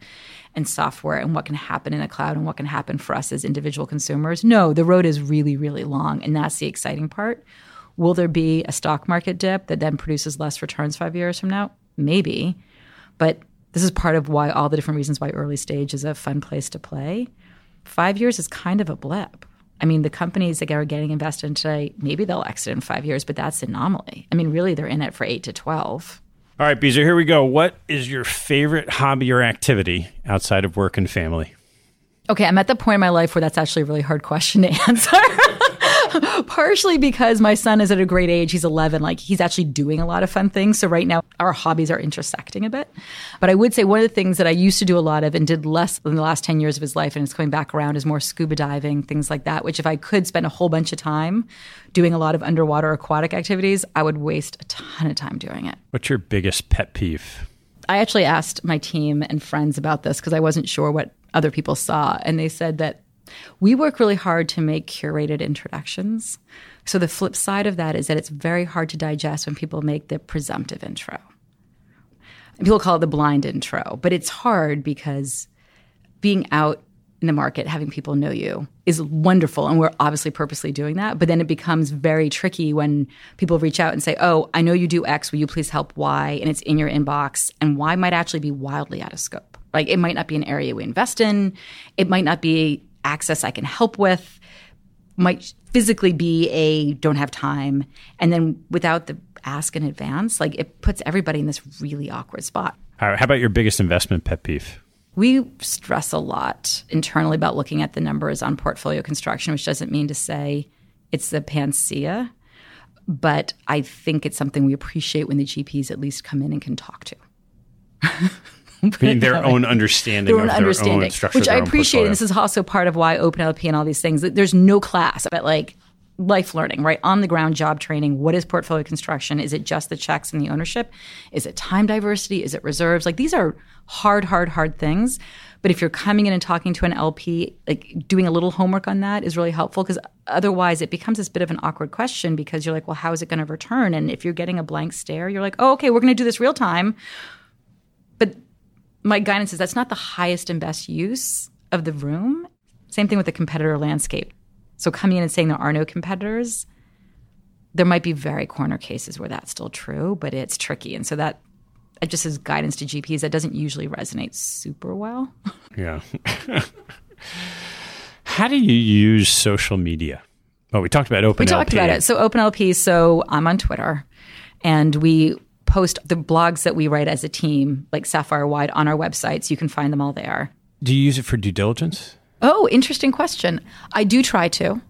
and software and what can happen in the cloud and what can happen for us as individual consumers. No, the road is really, really long. And that's the exciting part. Will there be a stock market dip that then produces less returns five years from now? Maybe. But this is part of why all the different reasons why early stage is a fun place to play. Five years is kind of a blip. I mean, the companies that are getting invested in today, maybe they'll exit in five years, but that's an anomaly. I mean, really, they're in it for eight to 12. All right, Beezer, here we go. What is your favorite hobby or activity outside of work and family? Okay, I'm at the point in my life where that's actually a really hard question to *laughs* answer. *laughs* Partially because my son is at a great age. He's 11. Like, he's actually doing a lot of fun things. So, right now, our hobbies are intersecting a bit. But I would say one of the things that I used to do a lot of and did less in the last 10 years of his life, and it's coming back around, is more scuba diving, things like that, which if I could spend a whole bunch of time doing a lot of underwater aquatic activities, I would waste a ton of time doing it. What's your biggest pet peeve? I actually asked my team and friends about this because I wasn't sure what other people saw. And they said that we work really hard to make curated introductions. So the flip side of that is that it's very hard to digest when people make the presumptive intro. People call it the blind intro, but it's hard because being out in the market, having people know you is wonderful. And we're obviously purposely doing that. But then it becomes very tricky when people reach out and say, Oh, I know you do X. Will you please help Y? And it's in your inbox. And Y might actually be wildly out of scope. Like it might not be an area we invest in, it might not be access I can help with, might physically be a don't have time. And then without the ask in advance, like it puts everybody in this really awkward spot. All right, how about your biggest investment pet peeve? We stress a lot internally about looking at the numbers on portfolio construction, which doesn't mean to say it's the panacea, but I think it's something we appreciate when the GPs at least come in and can talk to. *laughs* mean *laughs* their own understanding their own of understanding, own structure, which I their appreciate. And this is also part of why Open LP and all these things. There's no class, but like life learning, right? On the ground job training. What is portfolio construction? Is it just the checks and the ownership? Is it time diversity? Is it reserves? Like these are hard, hard, hard things. But if you're coming in and talking to an LP, like doing a little homework on that is really helpful because otherwise it becomes this bit of an awkward question because you're like, well, how is it going to return? And if you're getting a blank stare, you're like, oh, okay, we're going to do this real time. But my guidance is that's not the highest and best use of the room. Same thing with the competitor landscape. So coming in and saying there are no competitors, there might be very corner cases where that's still true, but it's tricky. And so that just as guidance to GPs that doesn't usually resonate super well. *laughs* Yeah. *laughs* How do you use social media? Oh, we talked about Open We talked about it. So OpenLP, so I'm on Twitter and we post the blogs that we write as a team, like Sapphire Wide, on our website. So you can find them all there. Do you use it for due diligence? Oh, interesting question. I do try to.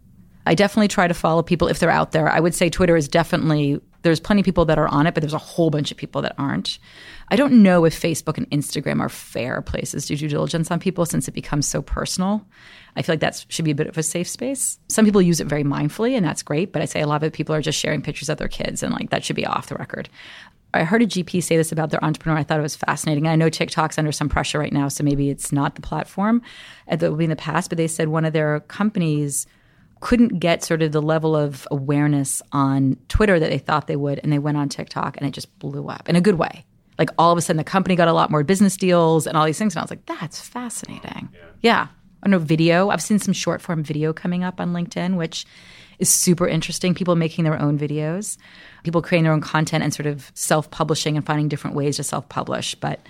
I definitely try to follow people if they're out there. I would say Twitter is definitely there's plenty of people that are on it, but there's a whole bunch of people that aren't. I don't know if Facebook and Instagram are fair places to do due diligence on people since it becomes so personal. I feel like that should be a bit of a safe space. Some people use it very mindfully, and that's great. But I say a lot of people are just sharing pictures of their kids, and like that should be off the record. I heard a GP say this about their entrepreneur. I thought it was fascinating. I know TikTok's under some pressure right now, so maybe it's not the platform that will be in the past. But they said one of their companies couldn't get sort of the level of awareness on Twitter that they thought they would, and they went on TikTok, and it just blew up in a good way. Like all of a sudden, the company got a lot more business deals and all these things, and I was like, "That's fascinating." Yeah. yeah. I know video. I've seen some short form video coming up on LinkedIn, which is super interesting. People making their own videos, people creating their own content and sort of self publishing and finding different ways to self publish. But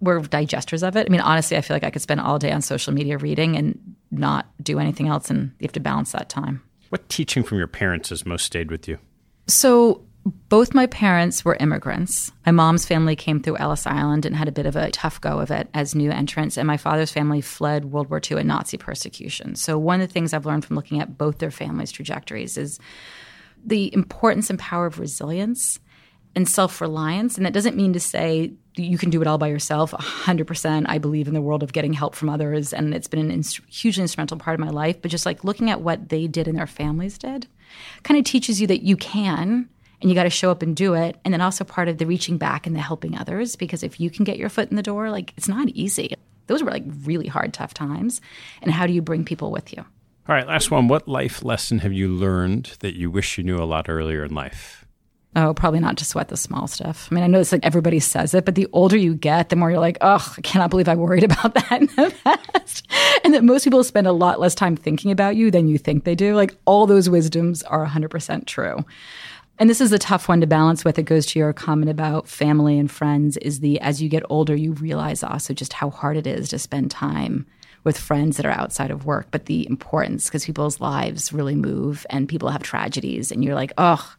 we're digesters of it. I mean, honestly, I feel like I could spend all day on social media reading and not do anything else, and you have to balance that time. What teaching from your parents has most stayed with you? So, both my parents were immigrants. My mom's family came through Ellis Island and had a bit of a tough go of it as new entrants, and my father's family fled World War II and Nazi persecution. So, one of the things I've learned from looking at both their families' trajectories is the importance and power of resilience and self reliance. And that doesn't mean to say you can do it all by yourself. 100%. I believe in the world of getting help from others. And it's been a hugely instrumental part of my life. But just like looking at what they did and their families did kind of teaches you that you can and you got to show up and do it. And then also part of the reaching back and the helping others. Because if you can get your foot in the door, like it's not easy. Those were like really hard, tough times. And how do you bring people with you? All right, last one. What life lesson have you learned that you wish you knew a lot earlier in life? Oh, probably not to sweat the small stuff. I mean, I know it's like everybody says it, but the older you get, the more you're like, oh, I cannot believe I worried about *laughs* that in the past. And that most people spend a lot less time thinking about you than you think they do. Like all those wisdoms are 100% true. And this is a tough one to balance with. It goes to your comment about family and friends is the as you get older, you realize also just how hard it is to spend time with friends that are outside of work, but the importance because people's lives really move and people have tragedies, and you're like, oh,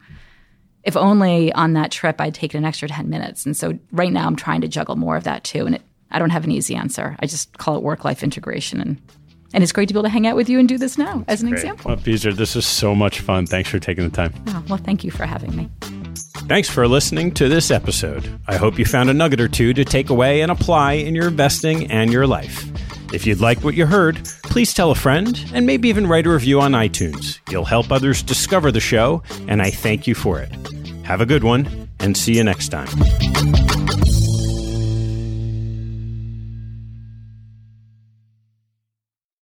if only on that trip I'd taken an extra 10 minutes. And so right now I'm trying to juggle more of that too. And it, I don't have an easy answer. I just call it work life integration. And, and it's great to be able to hang out with you and do this now That's as an great. example. Well, Beezer, this is so much fun. Thanks for taking the time. Oh, well, thank you for having me. Thanks for listening to this episode. I hope you found a nugget or two to take away and apply in your investing and your life. If you'd like what you heard, please tell a friend and maybe even write a review on iTunes. You'll help others discover the show, and I thank you for it. Have a good one, and see you next time.